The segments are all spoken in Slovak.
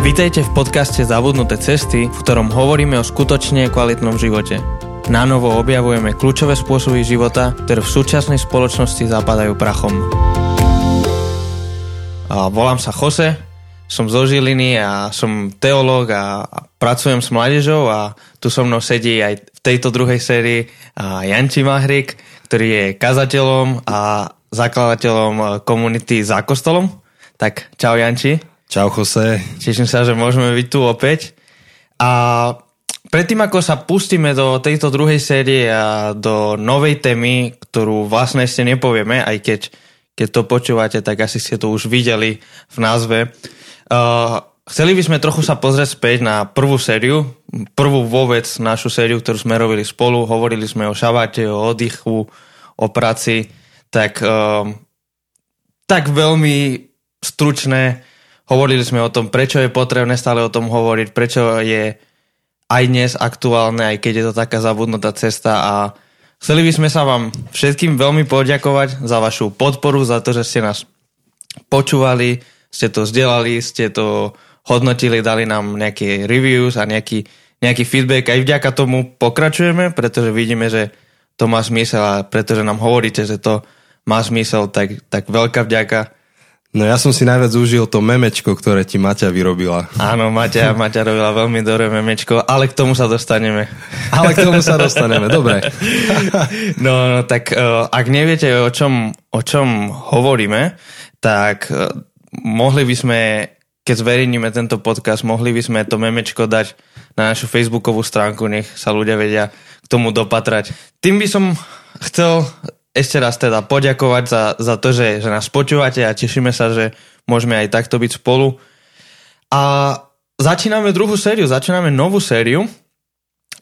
Vítejte v podcaste Zabudnuté cesty, v ktorom hovoríme o skutočne kvalitnom živote. Na novo objavujeme kľúčové spôsoby života, ktoré v súčasnej spoločnosti zapadajú prachom. A volám sa Jose, som zo Žiliny a som teológ a, a pracujem s mládežou a tu so mnou sedí aj v tejto druhej sérii Janči Mahrik, ktorý je kazateľom a zakladateľom komunity za kostolom. Tak čau Janči. Čau Jose. Teším sa, že môžeme byť tu opäť. A predtým, ako sa pustíme do tejto druhej série a do novej témy, ktorú vlastne ešte nepovieme, aj keď, keď to počúvate, tak asi ste to už videli v názve. Uh, chceli by sme trochu sa pozrieť späť na prvú sériu, prvú vôbec našu sériu, ktorú sme robili spolu. Hovorili sme o šabate, o oddychu, o práci. Tak, uh, tak veľmi stručné Hovorili sme o tom, prečo je potrebné stále o tom hovoriť, prečo je aj dnes aktuálne, aj keď je to taká zabudnutá cesta a chceli by sme sa vám všetkým veľmi poďakovať za vašu podporu, za to, že ste nás počúvali, ste to zdieľali, ste to hodnotili, dali nám nejaké reviews a nejaký, nejaký feedback. Aj vďaka tomu pokračujeme, pretože vidíme, že to má zmysel a pretože nám hovoríte, že to má zmysel, tak, tak veľká vďaka. No ja som si najviac užil to memečko, ktoré ti Maťa vyrobila. Áno, Maťa, Maťa robila veľmi dobré memečko, ale k tomu sa dostaneme. Ale k tomu sa dostaneme, dobre. No, no tak uh, ak neviete, o čom, o čom hovoríme, tak uh, mohli by sme, keď zverejníme tento podcast, mohli by sme to memečko dať na našu facebookovú stránku, nech sa ľudia vedia k tomu dopatrať. Tým by som chcel ešte raz teda poďakovať za, za to, že, že nás počúvate a tešíme sa, že môžeme aj takto byť spolu. A začíname druhú sériu, začíname novú sériu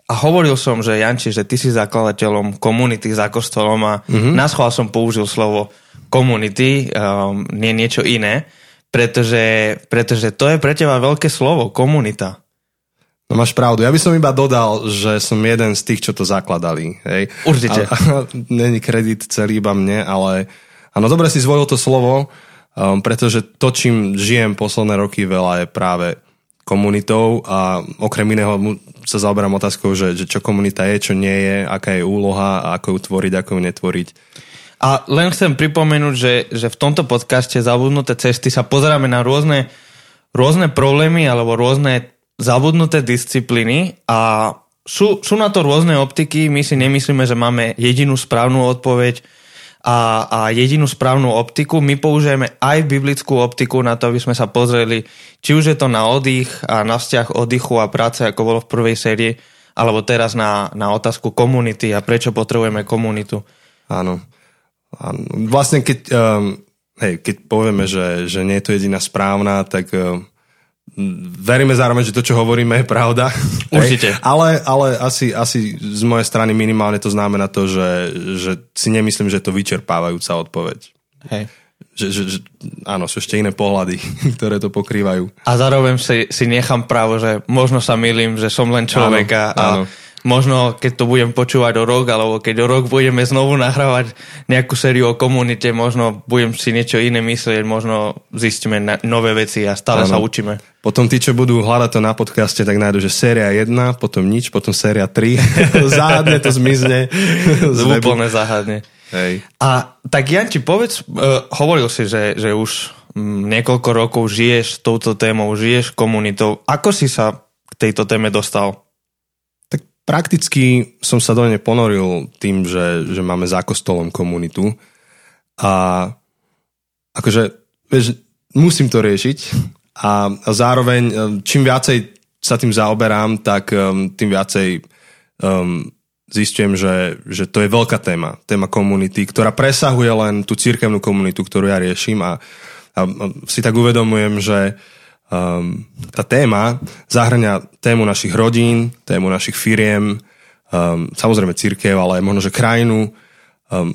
a hovoril som, že Janči, že ty si zakladateľom komunity za kostolom a mm-hmm. na som použil slovo komunity, um, nie niečo iné, pretože, pretože to je pre teba veľké slovo, komunita. No máš pravdu. Ja by som iba dodal, že som jeden z tých, čo to zakladali. Hej. Určite. A, a, není kredit celý iba mne, ale áno, dobre si zvolil to slovo, um, pretože to, čím žijem posledné roky veľa je práve komunitou a okrem iného sa zaoberám otázkou, že, že čo komunita je, čo nie je, aká je úloha a ako ju tvoriť, ako ju netvoriť. A len chcem pripomenúť, že, že v tomto podcaste Zabudnuté cesty sa pozeráme na rôzne, rôzne problémy alebo rôzne zabudnuté disciplíny a sú, sú na to rôzne optiky. My si nemyslíme, že máme jedinú správnu odpoveď a, a jedinú správnu optiku. My použijeme aj biblickú optiku na to, aby sme sa pozreli, či už je to na oddych a na vzťah oddychu a práce, ako bolo v prvej sérii, alebo teraz na, na otázku komunity a prečo potrebujeme komunitu. Áno. Vlastne keď, um, hej, keď povieme, že, že nie je to jediná správna, tak um, veríme zároveň, že to, čo hovoríme, je pravda. Určite. ale, ale asi, asi z mojej strany minimálne to znamená to, že, že si nemyslím, že je to vyčerpávajúca odpoveď. Hej. Že, že, že, áno, sú ešte iné pohľady, ktoré to pokrývajú. A zároveň si, si nechám právo, že možno sa milím, že som len človek áno, a, áno možno keď to budem počúvať o rok, alebo keď o rok budeme znovu nahrávať nejakú sériu o komunite, možno budem si niečo iné myslieť, možno zistíme na, nové veci a stále ano. sa učíme. Potom tí, čo budú hľadať to na podcaste, tak nájdu, že séria 1, potom nič, potom séria 3. záhadne to zmizne. Úplne záhadne. Hej. A tak Janči, povedz, uh, hovoril si, že, že už um, niekoľko rokov žiješ touto témou, žiješ komunitou. Ako si sa k tejto téme dostal? Prakticky som sa do nej ponoril tým, že, že máme za kostolom komunitu. A akože, vieš, musím to riešiť. A, a zároveň e, čím viacej sa tým zaoberám, tak um, tým viacej um, zistujem, že, že to je veľká téma, téma komunity, ktorá presahuje len tú církevnú komunitu, ktorú ja riešim. A, a, a si tak uvedomujem, že um, tá téma zahrania tému našich rodín, tému našich firiem, um, samozrejme církev, ale možno, že krajinu. Um,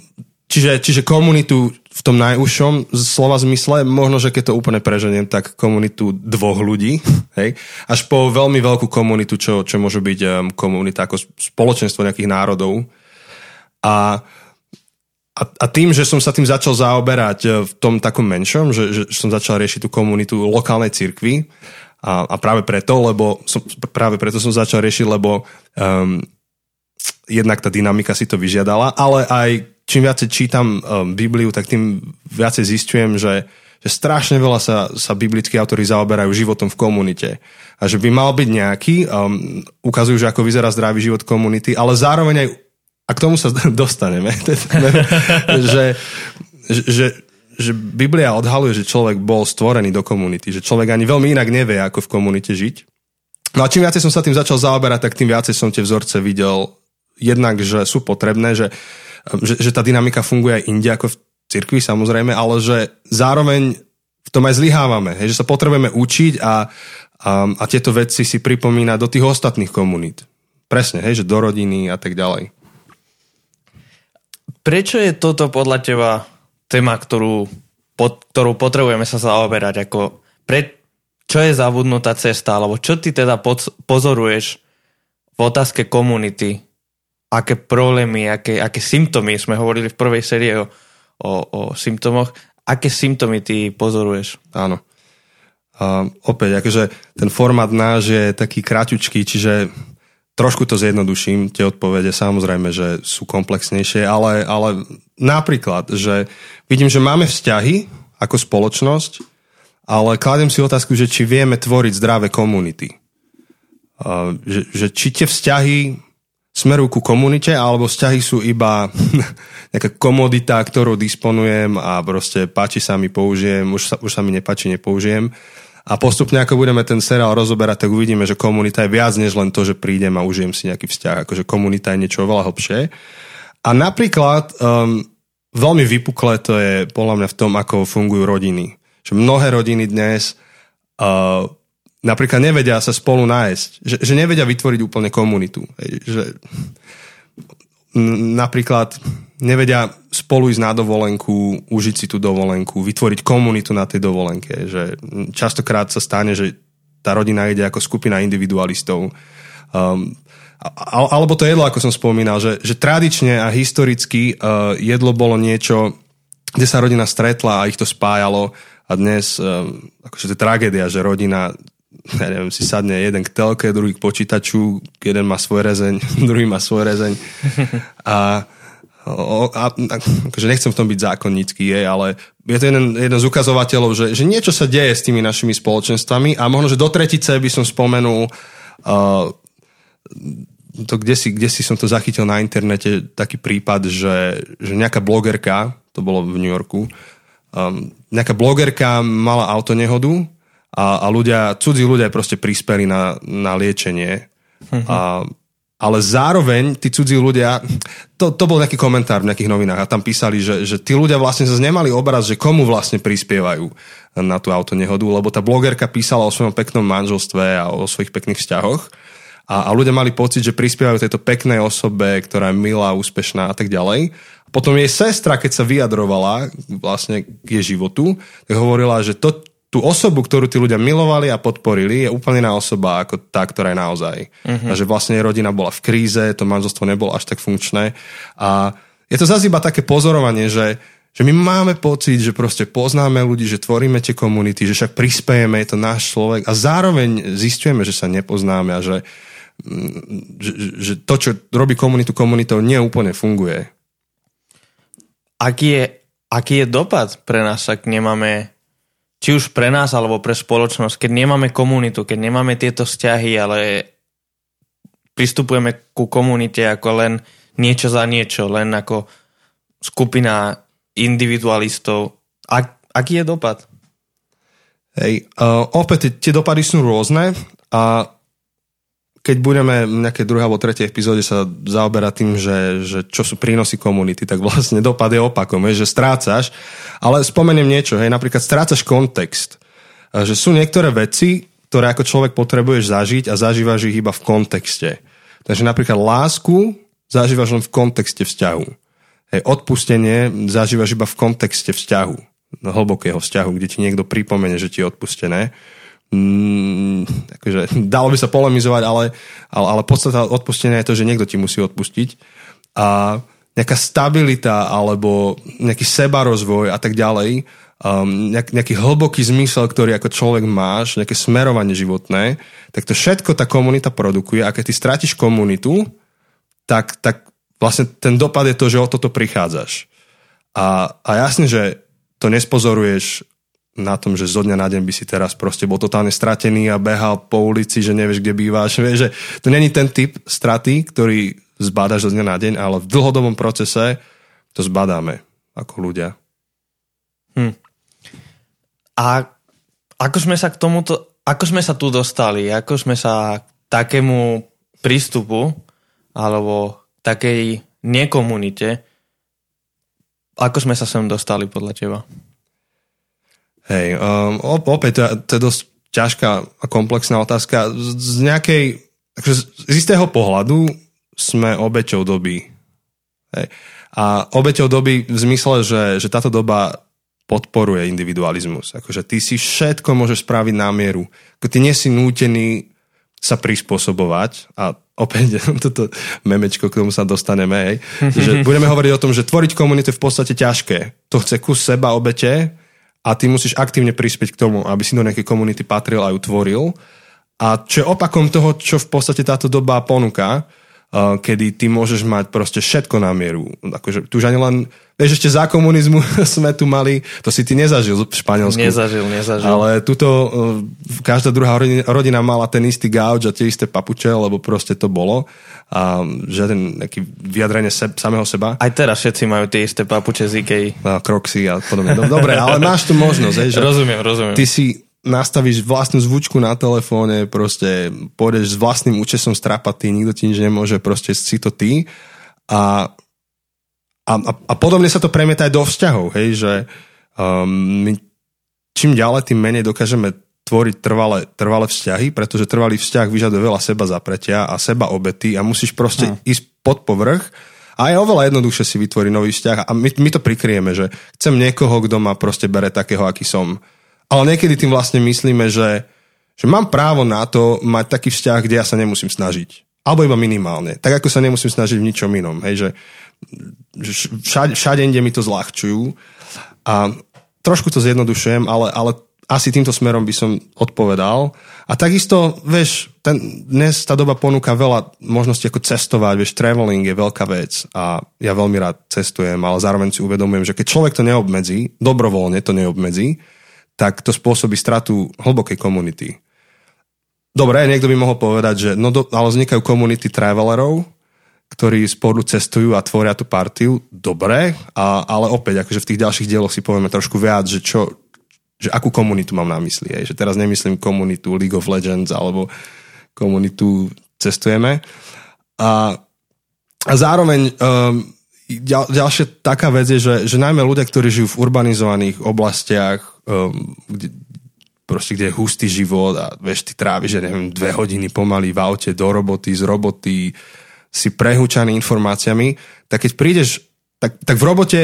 čiže, čiže komunitu v tom najúžšom slova zmysle, možno, že keď to úplne preženiem, tak komunitu dvoch ľudí, hej, až po veľmi veľkú komunitu, čo, čo môže byť um, komunita ako spoločenstvo nejakých národov. A a, a tým, že som sa tým začal zaoberať e, v tom takom menšom, že, že som začal riešiť tú komunitu lokálnej cirkvi A, a práve preto, lebo som, práve preto som začal riešiť, lebo um, jednak tá dynamika si to vyžiadala, ale aj čím viacej čítam um, Bibliu, tak tým viacej zistujem, že, že strašne veľa sa, sa biblickí autori zaoberajú životom v komunite. A že by mal byť nejaký, um, ukazujú, že ako vyzerá zdravý život komunity, ale zároveň aj, a k tomu sa dostaneme, že, že, že Biblia odhaluje, že človek bol stvorený do komunity, že človek ani veľmi inak nevie, ako v komunite žiť. No a čím viacej som sa tým začal zaoberať, tak tým viacej som tie vzorce videl jednak, že sú potrebné, že, že, že tá dynamika funguje aj inde ako v cirkvi samozrejme, ale že zároveň v tom aj zlyhávame, že sa potrebujeme učiť a, a, a tieto veci si pripomínať do tých ostatných komunít. Presne, hej, že do rodiny a tak ďalej. Prečo je toto podľa teba téma, ktorú, pod, ktorú potrebujeme sa zaoberať. Ako pre, čo je zabudnutá cesta, alebo čo ty teda pozoruješ v otázke komunity, aké problémy, aké, aké symptómy, sme hovorili v prvej sérii o, o, o symptómoch, aké symptómy ty pozoruješ? Áno. A opäť, akože ten formát náš je taký kráťučký, čiže Trošku to zjednoduším, tie odpovede samozrejme, že sú komplexnejšie, ale, ale napríklad, že vidím, že máme vzťahy ako spoločnosť, ale kladem si otázku, že či vieme tvoriť zdravé komunity. Uh, že, že či tie vzťahy smerujú ku komunite, alebo vzťahy sú iba nejaká komodita, ktorou disponujem a proste páči sa mi, použijem, už sa, už sa mi nepáči, nepoužijem. A postupne, ako budeme ten seriál rozoberať, tak uvidíme, že komunita je viac než len to, že prídem a užijem si nejaký vzťah. Akože komunita je niečo oveľa hlbšie. A napríklad um, veľmi vypuklé to je podľa mňa v tom, ako fungujú rodiny. Že mnohé rodiny dnes uh, napríklad nevedia sa spolu nájsť. Že, že nevedia vytvoriť úplne komunitu. Že, napríklad nevedia spolu ísť na dovolenku, užiť si tú dovolenku, vytvoriť komunitu na tej dovolenke. Že častokrát sa stane, že tá rodina ide ako skupina individualistov. Um, alebo to jedlo, ako som spomínal, že, že tradične a historicky uh, jedlo bolo niečo, kde sa rodina stretla a ich to spájalo a dnes um, akože to je tragédia, že rodina ja neviem, si sadne jeden k telke, druhý k počítaču, jeden má svoj rezeň, druhý má svoj rezeň. A, a, a akože nechcem v tom byť zákonnícky, je, ale je to jeden, jeden z ukazovateľov, že, že niečo sa deje s tými našimi spoločenstvami a možno, že do tretice by som spomenul uh, to, kde si, kde si som to zachytil na internete, taký prípad, že, že nejaká blogerka, to bolo v New Yorku, um, nejaká blogerka mala autonehodu a, a ľudia, cudzí ľudia proste prispeli na, na liečenie. Uh-huh. A, ale zároveň tí cudzí ľudia, to, to bol nejaký komentár v nejakých novinách a tam písali, že, že tí ľudia vlastne sa nemali obraz, že komu vlastne prispievajú na tú autonehodu, lebo tá blogerka písala o svojom peknom manželstve a o svojich pekných vzťahoch a, a ľudia mali pocit, že prispievajú tejto peknej osobe, ktorá je milá, úspešná a tak ďalej. Potom jej sestra, keď sa vyjadrovala vlastne k jej životu, tak hovorila, že to, tú osobu, ktorú tí ľudia milovali a podporili, je úplne iná osoba ako tá, ktorá je naozaj. Uh-huh. A že vlastne rodina bola v kríze, to manželstvo nebolo až tak funkčné. A je to zase iba také pozorovanie, že, že my máme pocit, že proste poznáme ľudí, že tvoríme tie komunity, že však prispiejeme, je to náš človek a zároveň zistujeme, že sa nepoznáme a že, mm, že, že to, čo robí komunitu komunitou, neúplne funguje. Aký je, aký je dopad pre nás, ak nemáme či už pre nás alebo pre spoločnosť, keď nemáme komunitu, keď nemáme tieto vzťahy, ale pristupujeme ku komunite ako len niečo za niečo, len ako skupina individualistov. Ak, aký je dopad? Hej, uh, opäť tie dopady sú rôzne a keď budeme v nejakej druhej alebo tretej epizóde sa zaoberať tým, že, že čo sú prínosy komunity, tak vlastne dopad je opakom, že strácaš. Ale spomeniem niečo, hej, napríklad strácaš kontext. Že sú niektoré veci, ktoré ako človek potrebuješ zažiť a zažívaš ich iba v kontexte. Takže napríklad lásku zažívaš len v kontexte vzťahu. Hej, odpustenie zažívaš iba v kontexte vzťahu. Hlbokého vzťahu, kde ti niekto pripomene, že ti je odpustené mm, akože, dalo by sa polemizovať, ale, ale, ale podstata odpustenia je to, že niekto ti musí odpustiť. A nejaká stabilita alebo nejaký sebarozvoj a tak ďalej um, nejak, nejaký hlboký zmysel, ktorý ako človek máš, nejaké smerovanie životné, tak to všetko tá komunita produkuje a keď ty stratíš komunitu, tak, tak vlastne ten dopad je to, že o toto prichádzaš. A, a jasne, že to nespozoruješ na tom, že zo dňa na deň by si teraz proste bol totálne stratený a behal po ulici, že nevieš, kde býváš. Vieš, že to není ten typ straty, ktorý zbadaš zo dňa na deň, ale v dlhodobom procese to zbadáme ako ľudia. Hm. A ako sme sa k tomuto, ako sme sa tu dostali, ako sme sa k takému prístupu alebo takej nekomunite, ako sme sa sem dostali podľa teba? Hej, um, opäť to, to je dosť ťažká a komplexná otázka. Z, z nejakej, akože z istého pohľadu sme obeťou doby. Hej. A obeťou doby v zmysle, že, že táto doba podporuje individualizmus. Akože ty si všetko môžeš spraviť na mieru. Ako ty nie si nútený sa prispôsobovať a opäť toto memečko, k tomu sa dostaneme, hej, že budeme hovoriť o tom, že tvoriť komunitu je v podstate ťažké. To chce kus seba obete a ty musíš aktívne prispieť k tomu, aby si do nejakej komunity patril a ju. A čo je opakom toho, čo v podstate táto doba ponúka, kedy ty môžeš mať proste všetko na mieru. Akože tu už ani len, vieš, ešte za komunizmu sme tu mali, to si ty nezažil v Španielsku. Nezažil, nezažil. Ale tuto každá druhá rodina, mala ten istý gauč a tie isté papuče, lebo proste to bolo. A žiaden nejaký vyjadrenie se, samého seba. Aj teraz všetci majú tie isté papuče z Ikei. A kroxy a podobne. Dobre, ale máš tu možnosť. Hej, že rozumiem, rozumiem. Ty si nastavíš vlastnú zvučku na telefóne, proste pôjdeš s vlastným účesom strapatý, nikto ti nič nemôže, proste si to ty. A, a, a podobne sa to premieta aj do vzťahov, hej, že um, my čím ďalej, tým menej dokážeme tvoriť trvalé, trvalé vzťahy, pretože trvalý vzťah vyžaduje veľa seba zapretia a seba obety a musíš proste hmm. ísť pod povrch a je oveľa jednoduchšie si vytvoriť nový vzťah a my, my to prikrieme, že chcem niekoho, kto ma proste bere takého, aký som ale niekedy tým vlastne myslíme, že, že mám právo na to mať taký vzťah, kde ja sa nemusím snažiť. Alebo iba minimálne. Tak ako sa nemusím snažiť v ničom inom. Hej, že, že všade, všade inde mi to zľahčujú. A trošku to zjednodušujem, ale, ale asi týmto smerom by som odpovedal. A takisto, vieš, ten, dnes tá doba ponúka veľa možností ako cestovať, vieš, traveling je veľká vec a ja veľmi rád cestujem, ale zároveň si uvedomujem, že keď človek to neobmedzí, dobrovoľne to neobmedzí, tak to spôsobí stratu hlbokej komunity. Dobre, niekto by mohol povedať, že no do, ale vznikajú komunity travelerov, ktorí spolu cestujú a tvoria tú partiu. Dobre, a, ale opäť, akože v tých ďalších dieloch si povieme trošku viac, že čo, že akú komunitu mám na mysli. Hej? Že teraz nemyslím komunitu League of Legends alebo komunitu cestujeme. A, a zároveň um, ďal, ďalšia taká vec je, že, že najmä ľudia, ktorí žijú v urbanizovaných oblastiach, um, kde, proste kde je hustý život a vieš, ty tráviš, že neviem, dve hodiny pomaly v aute do roboty, z roboty, si prehúčaný informáciami, tak keď prídeš, tak, tak v robote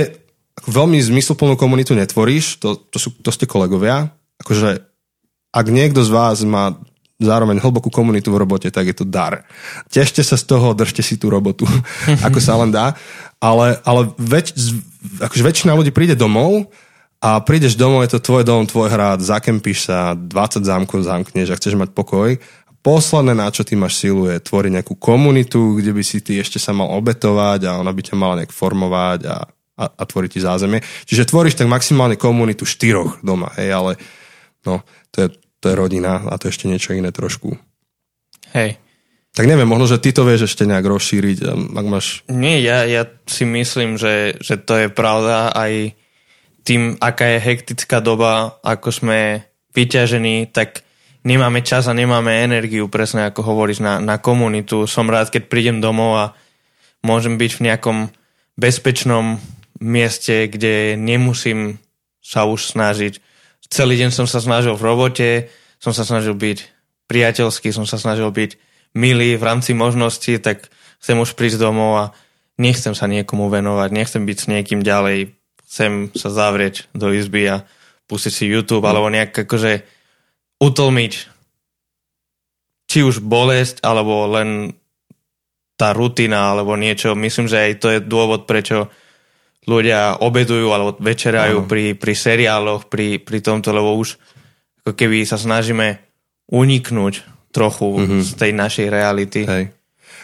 veľmi zmysluplnú komunitu netvoríš, to, to, sú, to ste kolegovia, akože ak niekto z vás má zároveň hlbokú komunitu v robote, tak je to dar. Tešte sa z toho, držte si tú robotu, ako sa len dá. Ale, ale väč, akože väčšina ľudí príde domov a prídeš domov, je to tvoj dom, tvoj hrad, zakempíš sa, 20 zámkov zamkneš a chceš mať pokoj. Posledné, na čo ty máš silu, je tvoriť nejakú komunitu, kde by si ty ešte sa mal obetovať a ona by ťa mala nejak formovať a, a, a tvoriť ti zázemie. Čiže tvoríš tak maximálne komunitu štyroch doma, hej, ale no, to je, to je rodina a to je ešte niečo iné trošku. Hej. Tak neviem, možno, že ty to vieš ešte nejak rozšíriť, ak máš... Nie, ja, ja si myslím, že, že to je pravda aj tým, aká je hektická doba, ako sme vyťažení, tak nemáme čas a nemáme energiu, presne ako hovoríš, na, na komunitu. Som rád, keď prídem domov a môžem byť v nejakom bezpečnom mieste, kde nemusím sa už snažiť. Celý deň som sa snažil v robote, som sa snažil byť priateľský, som sa snažil byť milý v rámci možností, tak chcem už prísť domov a nechcem sa niekomu venovať, nechcem byť s niekým ďalej chcem sa zavrieť do izby a pustiť si YouTube alebo nejak akože utlmiť či už bolesť alebo len tá rutina alebo niečo. Myslím, že aj to je dôvod, prečo ľudia obedujú alebo večerajú pri, pri seriáloch, pri, pri tomto, lebo už ako keby sa snažíme uniknúť trochu mm-hmm. z tej našej reality. Hej.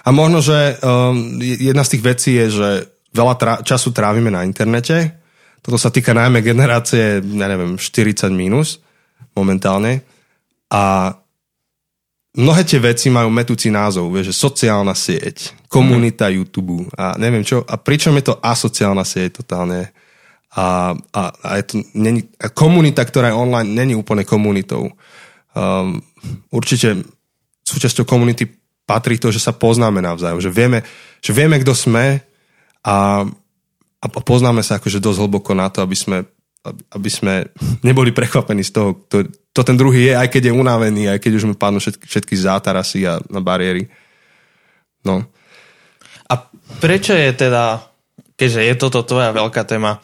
A možno, že um, jedna z tých vecí je, že veľa tra- času trávime na internete. Toto sa týka najmä generácie, ja neviem, 40 minus momentálne. A mnohé tie veci majú metúci názov, vieš, že sociálna sieť, komunita mm. YouTube a neviem čo. A pričom je to asociálna sieť totálne. A, a, a, je to, není, a komunita, ktorá je online, není úplne komunitou. Um, určite súčasťou komunity patrí to, že sa poznáme navzájom, že vieme, že vieme, kto sme a, a poznáme sa akože dosť hlboko na to, aby sme, aby sme neboli prekvapení z toho, to, to ten druhý je, aj keď je unavený, aj keď už mu padnú všetky, všetky zátarasy a na bariéry. No. A prečo je teda, keďže je toto tvoja veľká téma,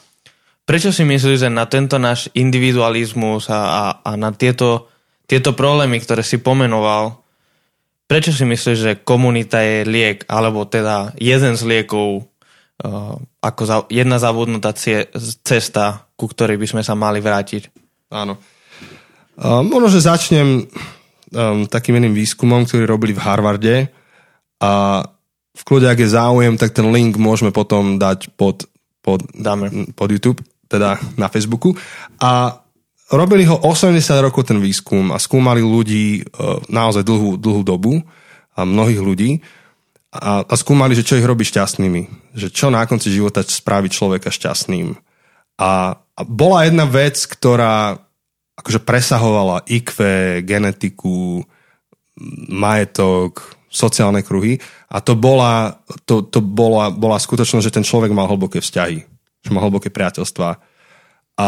prečo si myslíš, že na tento náš individualizmus a, a, a na tieto, tieto problémy, ktoré si pomenoval, Prečo si myslíš, že komunita je liek, alebo teda jeden z liekov, ako za, jedna zabudnutá cesta, ku ktorej by sme sa mali vrátiť? Áno. Možno, že začnem um, takým iným výskumom, ktorý robili v Harvarde a v kľude, ak je záujem, tak ten link môžeme potom dať pod, pod, Dáme. pod YouTube, teda na Facebooku. A Robili ho 80 rokov ten výskum a skúmali ľudí e, naozaj dlhú, dlhú dobu a mnohých ľudí a, a skúmali, že čo ich robí šťastnými. Že čo na konci života spraví človeka šťastným. A, a bola jedna vec, ktorá akože presahovala IQ, genetiku, majetok, sociálne kruhy a to bola, to, to bola, bola skutočnosť, že ten človek mal hlboké vzťahy, že mal hlboké priateľstva. A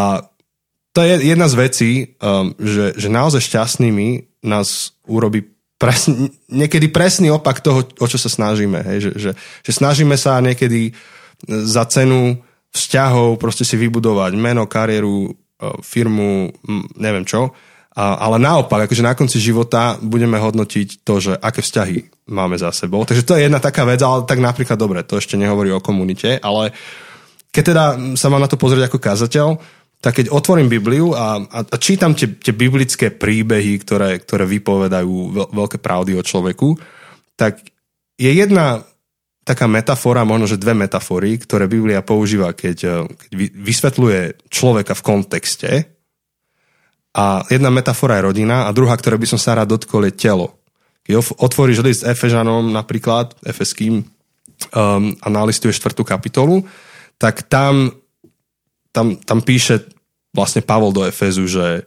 to je jedna z vecí, um, že, že naozaj šťastnými nás urobí presn, niekedy presný opak toho, o čo sa snažíme. Hej? Že, že, že snažíme sa niekedy za cenu vzťahov proste si vybudovať meno, kariéru, uh, firmu, neviem čo. Ale naopak, akože na konci života budeme hodnotiť to, že aké vzťahy máme za sebou. Takže to je jedna taká vec, ale tak napríklad dobre, to ešte nehovorí o komunite, ale keď teda sa mám na to pozrieť ako kazateľ, tak keď otvorím Bibliu a, a, a čítam tie, tie biblické príbehy, ktoré, ktoré vypovedajú veľ, veľké pravdy o človeku, tak je jedna taká metafora, možno že dve metafory, ktoré Biblia používa, keď, eh, keď vysvetľuje človeka v kontexte. A jedna metafora je rodina a druhá, ktoré by som sa rád dotkol, je telo. Keď otvoríš list Efežanom napríklad, Efeským, um, a nalistuješ štvrtú kapitolu, tak tam tam, tam píše vlastne Pavol do Efezu, že,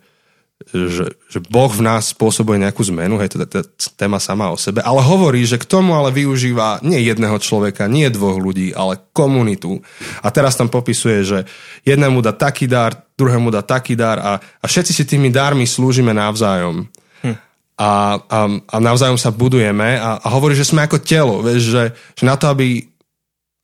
že, že Boh v nás spôsobuje nejakú zmenu, hej, to je téma sama o sebe, ale hovorí, že k tomu ale využíva nie jedného človeka, nie dvoch ľudí, ale komunitu. A teraz tam popisuje, že jednému dá taký dar, druhému dá taký dar a, a všetci si tými dármi slúžime navzájom. Hm. A, a, a navzájom sa budujeme a, a hovorí, že sme ako telo, vieš, že, že na to, aby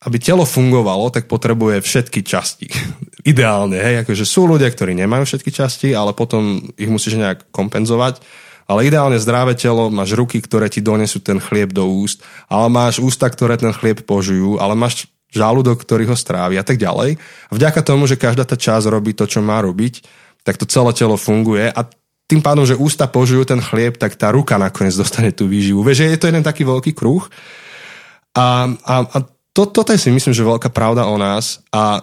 aby telo fungovalo, tak potrebuje všetky časti. Ideálne, hej, akože sú ľudia, ktorí nemajú všetky časti, ale potom ich musíš nejak kompenzovať. Ale ideálne zdravé telo, máš ruky, ktoré ti donesú ten chlieb do úst, ale máš ústa, ktoré ten chlieb požujú, ale máš žalúdok, ktorý ho strávi a tak ďalej. A vďaka tomu, že každá tá časť robí to, čo má robiť, tak to celé telo funguje a tým pádom, že ústa požujú ten chlieb, tak tá ruka nakoniec dostane tú výživu. Vieš, je to jeden taký veľký kruh. A, a, a to, toto je si myslím, že veľká pravda o nás a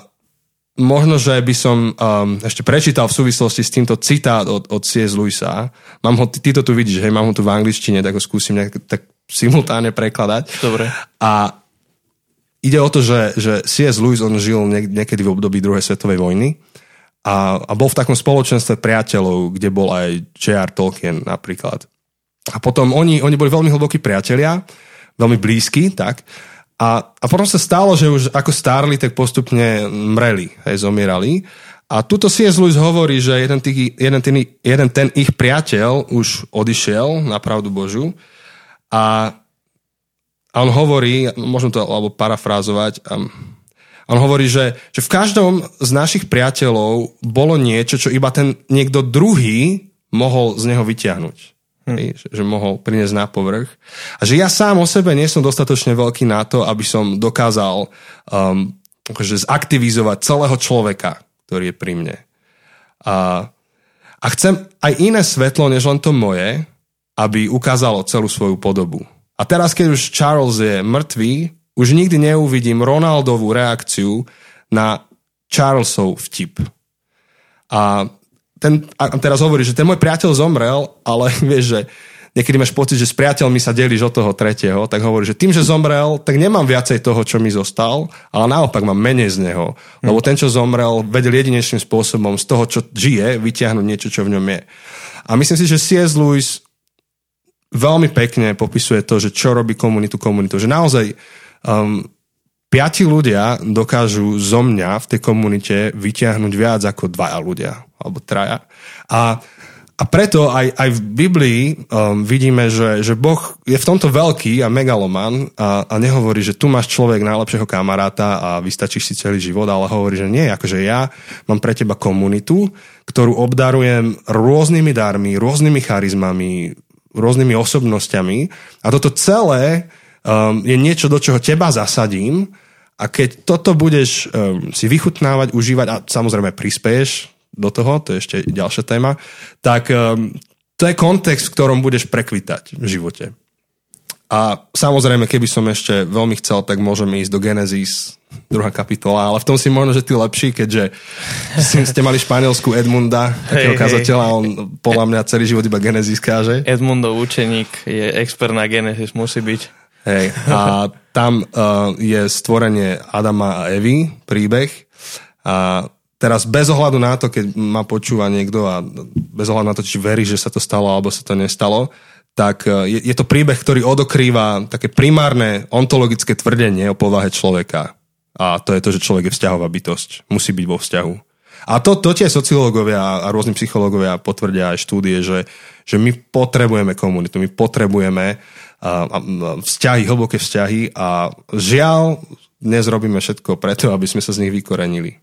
možno, že by som um, ešte prečítal v súvislosti s týmto citát od, od C.S. Lewisa. Mám ho, ty, to tu vidíš, hej, mám ho tu v angličtine, tak ho skúsim nejak tak simultáne prekladať. Dobre. A ide o to, že, že C.S. Lewis, on žil niekedy v období druhej svetovej vojny a, a bol v takom spoločenstve priateľov, kde bol aj J.R. Tolkien napríklad. A potom oni, oni boli veľmi hlbokí priatelia, veľmi blízki, tak. A, a potom sa stalo, že už ako stárli, tak postupne mreli, hej, zomierali. A tuto C.S. Lewis hovorí, že jeden, tých, jeden, ten, jeden ten ich priateľ už odišiel na pravdu Božu a, a on hovorí, môžem to alebo parafrázovať, um, on hovorí, že, že v každom z našich priateľov bolo niečo, čo iba ten niekto druhý mohol z neho vyťahnuť. Že, že mohol priniesť na povrch. A že ja sám o sebe nie som dostatočne veľký na to, aby som dokázal um, akože zaktivizovať celého človeka, ktorý je pri mne. A, a chcem aj iné svetlo, než len to moje, aby ukázalo celú svoju podobu. A teraz, keď už Charles je mŕtvý, už nikdy neuvidím Ronaldovú reakciu na Charlesov vtip. A, ten, a teraz hovorí, že ten môj priateľ zomrel, ale vieš, že niekedy máš pocit, že s priateľmi sa delíš od toho tretieho, tak hovorí, že tým, že zomrel, tak nemám viacej toho, čo mi zostal, ale naopak mám menej z neho. Lebo ten, čo zomrel, vedel jedinečným spôsobom z toho, čo žije, vyťahnuť niečo, čo v ňom je. A myslím si, že C.S. Lewis veľmi pekne popisuje to, že čo robí komunitu komunitu. Že naozaj um, piati ľudia dokážu zo mňa v tej komunite vyťahnuť viac ako dvaja ľudia, alebo traja. A a preto aj, aj v Biblii um, vidíme, že, že Boh je v tomto veľký a megaloman a, a nehovorí, že tu máš človek najlepšieho kamaráta a vystačíš si celý život, ale hovorí, že nie, akože ja mám pre teba komunitu, ktorú obdarujem rôznymi darmi, rôznymi charizmami, rôznymi osobnosťami a toto celé um, je niečo, do čoho teba zasadím a keď toto budeš um, si vychutnávať, užívať a samozrejme prispieš do toho, to je ešte ďalšia téma, tak um, to je kontext, v ktorom budeš prekvitať v živote. A samozrejme, keby som ešte veľmi chcel, tak môžeme ísť do Genesis, druhá kapitola, ale v tom si možno, že ty lepší, keďže ste mali španielsku Edmunda, takého hey, kazateľa, hey. on podľa mňa celý život iba Genesis káže. Edmundov učeník je expert na Genesis, musí byť. Hej, a tam uh, je stvorenie Adama a Evy, príbeh. A Teraz bez ohľadu na to, keď ma počúva niekto a bez ohľadu na to, či verí, že sa to stalo alebo sa to nestalo, tak e, je, je to príbeh, ktorý odokrýva také primárne ontologické tvrdenie o povahe človeka. A to je to, že človek je vzťahová bytosť. Musí byť vo vzťahu. A to, to tie sociológovia a rôzni psychológovia potvrdia aj štúdie, že, že my potrebujeme komunitu, my potrebujeme vzťahy, hlboké vzťahy a žiaľ, dnes robíme všetko preto, aby sme sa z nich vykorenili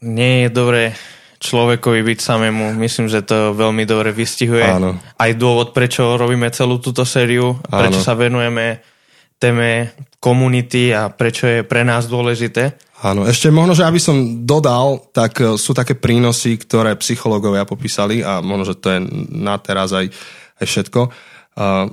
nie je dobré človekovi byť samému. Myslím, že to veľmi dobre vystihuje. Áno. Aj dôvod, prečo robíme celú túto sériu, Áno. prečo sa venujeme téme komunity a prečo je pre nás dôležité. Áno, ešte možno, že aby som dodal, tak e, sú také prínosy, ktoré psychológovia popísali a možno, že to je na teraz aj, aj všetko. Uh,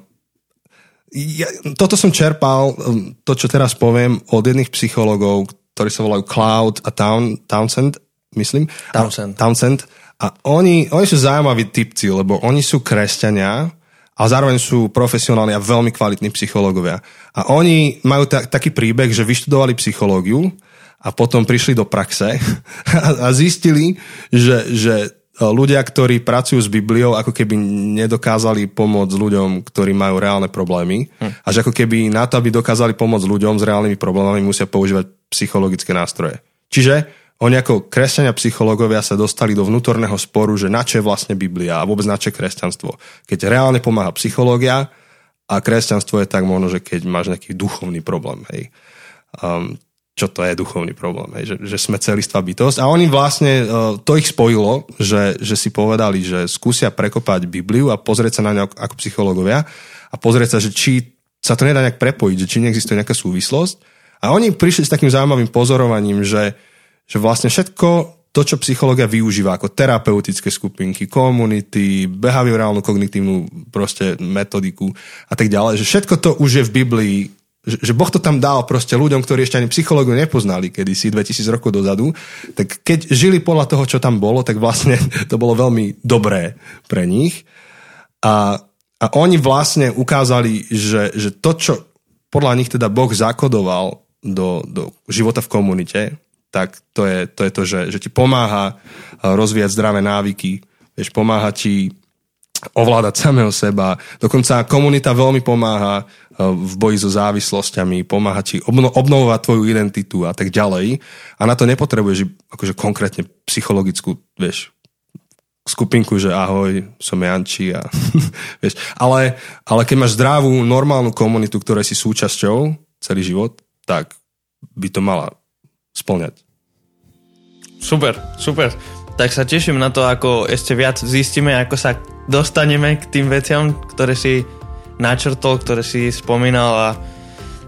ja, toto som čerpal, e, to čo teraz poviem, od jedných psychológov, ktorí sa volajú Cloud a Town, Townsend, myslím. Townsend. A, Townsend. A oni, oni sú zaujímaví typci, lebo oni sú kresťania, a zároveň sú profesionálni a veľmi kvalitní psychológovia. A oni majú ta, taký príbeh, že vyštudovali psychológiu a potom prišli do praxe a, a zistili, že, že ľudia, ktorí pracujú s Bibliou, ako keby nedokázali pomôcť ľuďom, ktorí majú reálne problémy. Hm. A že ako keby na to, aby dokázali pomôcť ľuďom s reálnymi problémami, musia používať psychologické nástroje. Čiže oni ako kresťania psychológovia sa dostali do vnútorného sporu, že na čo je vlastne Biblia a vôbec na čo je kresťanstvo. Keď reálne pomáha psychológia a kresťanstvo je tak možno, že keď máš nejaký duchovný problém. Hej. Um, čo to je duchovný problém, hej, že, že sme celistvá bytosť. A oni vlastne, uh, to ich spojilo, že, že si povedali, že skúsia prekopať Bibliu a pozrieť sa na ňu ako psychológovia a pozrieť sa, že či sa to nedá nejak prepojiť, že či neexistuje nejaká súvislosť. A oni prišli s takým zaujímavým pozorovaním, že, že vlastne všetko to, čo psychológia využíva ako terapeutické skupinky, komunity, behaviorálnu kognitívnu proste metodiku a tak ďalej, že všetko to už je v Biblii že, Boh to tam dal proste ľuďom, ktorí ešte ani psychológiu nepoznali kedysi 2000 rokov dozadu, tak keď žili podľa toho, čo tam bolo, tak vlastne to bolo veľmi dobré pre nich. A, a oni vlastne ukázali, že, že to, čo podľa nich teda Boh zakodoval do, do života v komunite, tak to je to, je to že, že ti pomáha rozvíjať zdravé návyky, vieš, pomáha ti ovládať samého seba. Dokonca komunita veľmi pomáha v boji so závislosťami, pomáha ti obno, obnovovať tvoju identitu a tak ďalej. A na to nepotrebuješ akože konkrétne psychologickú, vieš, skupinku, že ahoj, som Janči a vieš. Ale, ale keď máš zdravú, normálnu komunitu, ktorej si súčasťou celý život, tak by to mala splňať. Super, super. Tak sa teším na to, ako ešte viac zistíme, ako sa dostaneme k tým veciam, ktoré si načrtol, ktoré si spomínal a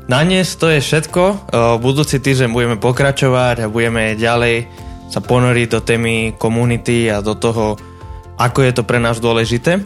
Na dnes to je všetko. Uh, budúci týždeň budeme pokračovať a budeme ďalej sa ponoriť do témy komunity a do toho, ako je to pre nás dôležité.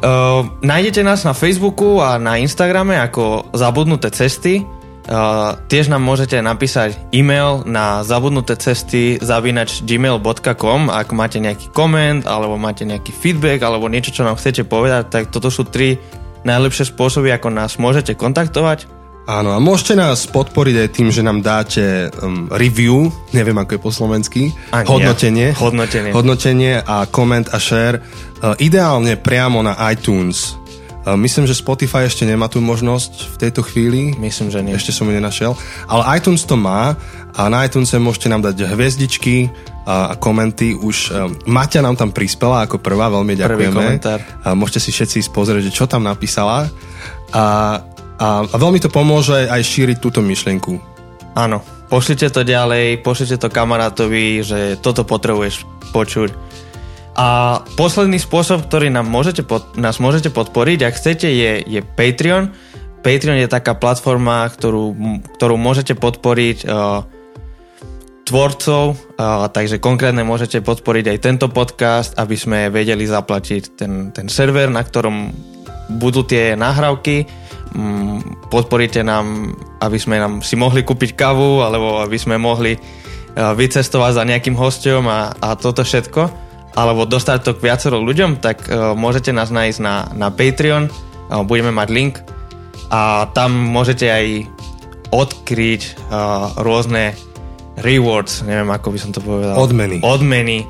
Uh, nájdete nás na Facebooku a na Instagrame ako Zabudnuté cesty. Uh, tiež nám môžete napísať e-mail na zabudnuté cesty zavinač gmail.com ak máte nejaký koment alebo máte nejaký feedback alebo niečo, čo nám chcete povedať, tak toto sú tri najlepšie spôsoby, ako nás môžete kontaktovať. Áno, a môžete nás podporiť aj tým, že nám dáte um, review, neviem ako je po slovensky, Ani hodnotenie, ja. hodnotenie. hodnotenie a koment a share, uh, ideálne priamo na iTunes. Myslím, že Spotify ešte nemá tú možnosť v tejto chvíli. Myslím, že nie. Ešte som ju nenašiel. Ale iTunes to má a na iTunes môžete nám dať hviezdičky a, komenty. Už um, Maťa nám tam prispela ako prvá, veľmi ďakujeme. Prvý komentár. A môžete si všetci pozrieť, čo tam napísala. A, a, a veľmi to pomôže aj šíriť túto myšlienku. Áno, pošlite to ďalej, pošlite to kamarátovi, že toto potrebuješ počuť a posledný spôsob, ktorý nám môžete pod, nás môžete podporiť, ak chcete, je, je Patreon. Patreon je taká platforma, ktorú, ktorú môžete podporiť uh, tvorcov, uh, takže konkrétne môžete podporiť aj tento podcast, aby sme vedeli zaplatiť ten, ten server, na ktorom budú tie nahrávky. Um, podporíte nám, aby sme nám si mohli kúpiť kavu, alebo aby sme mohli uh, vycestovať za nejakým hostom a, a toto všetko alebo dostať to k viacero ľuďom, tak uh, môžete nás nájsť na, na Patreon, uh, budeme mať link a tam môžete aj odkryť uh, rôzne rewards, neviem ako by som to povedal. Odmeny. Odmeny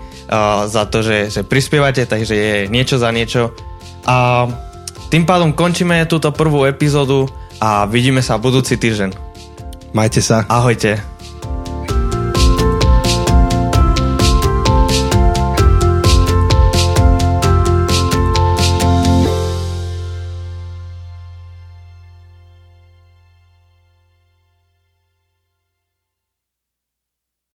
za to, že, že prispievate, takže je niečo za niečo. A tým pádom končíme túto prvú epizódu a vidíme sa budúci týždeň. Majte sa. Ahojte.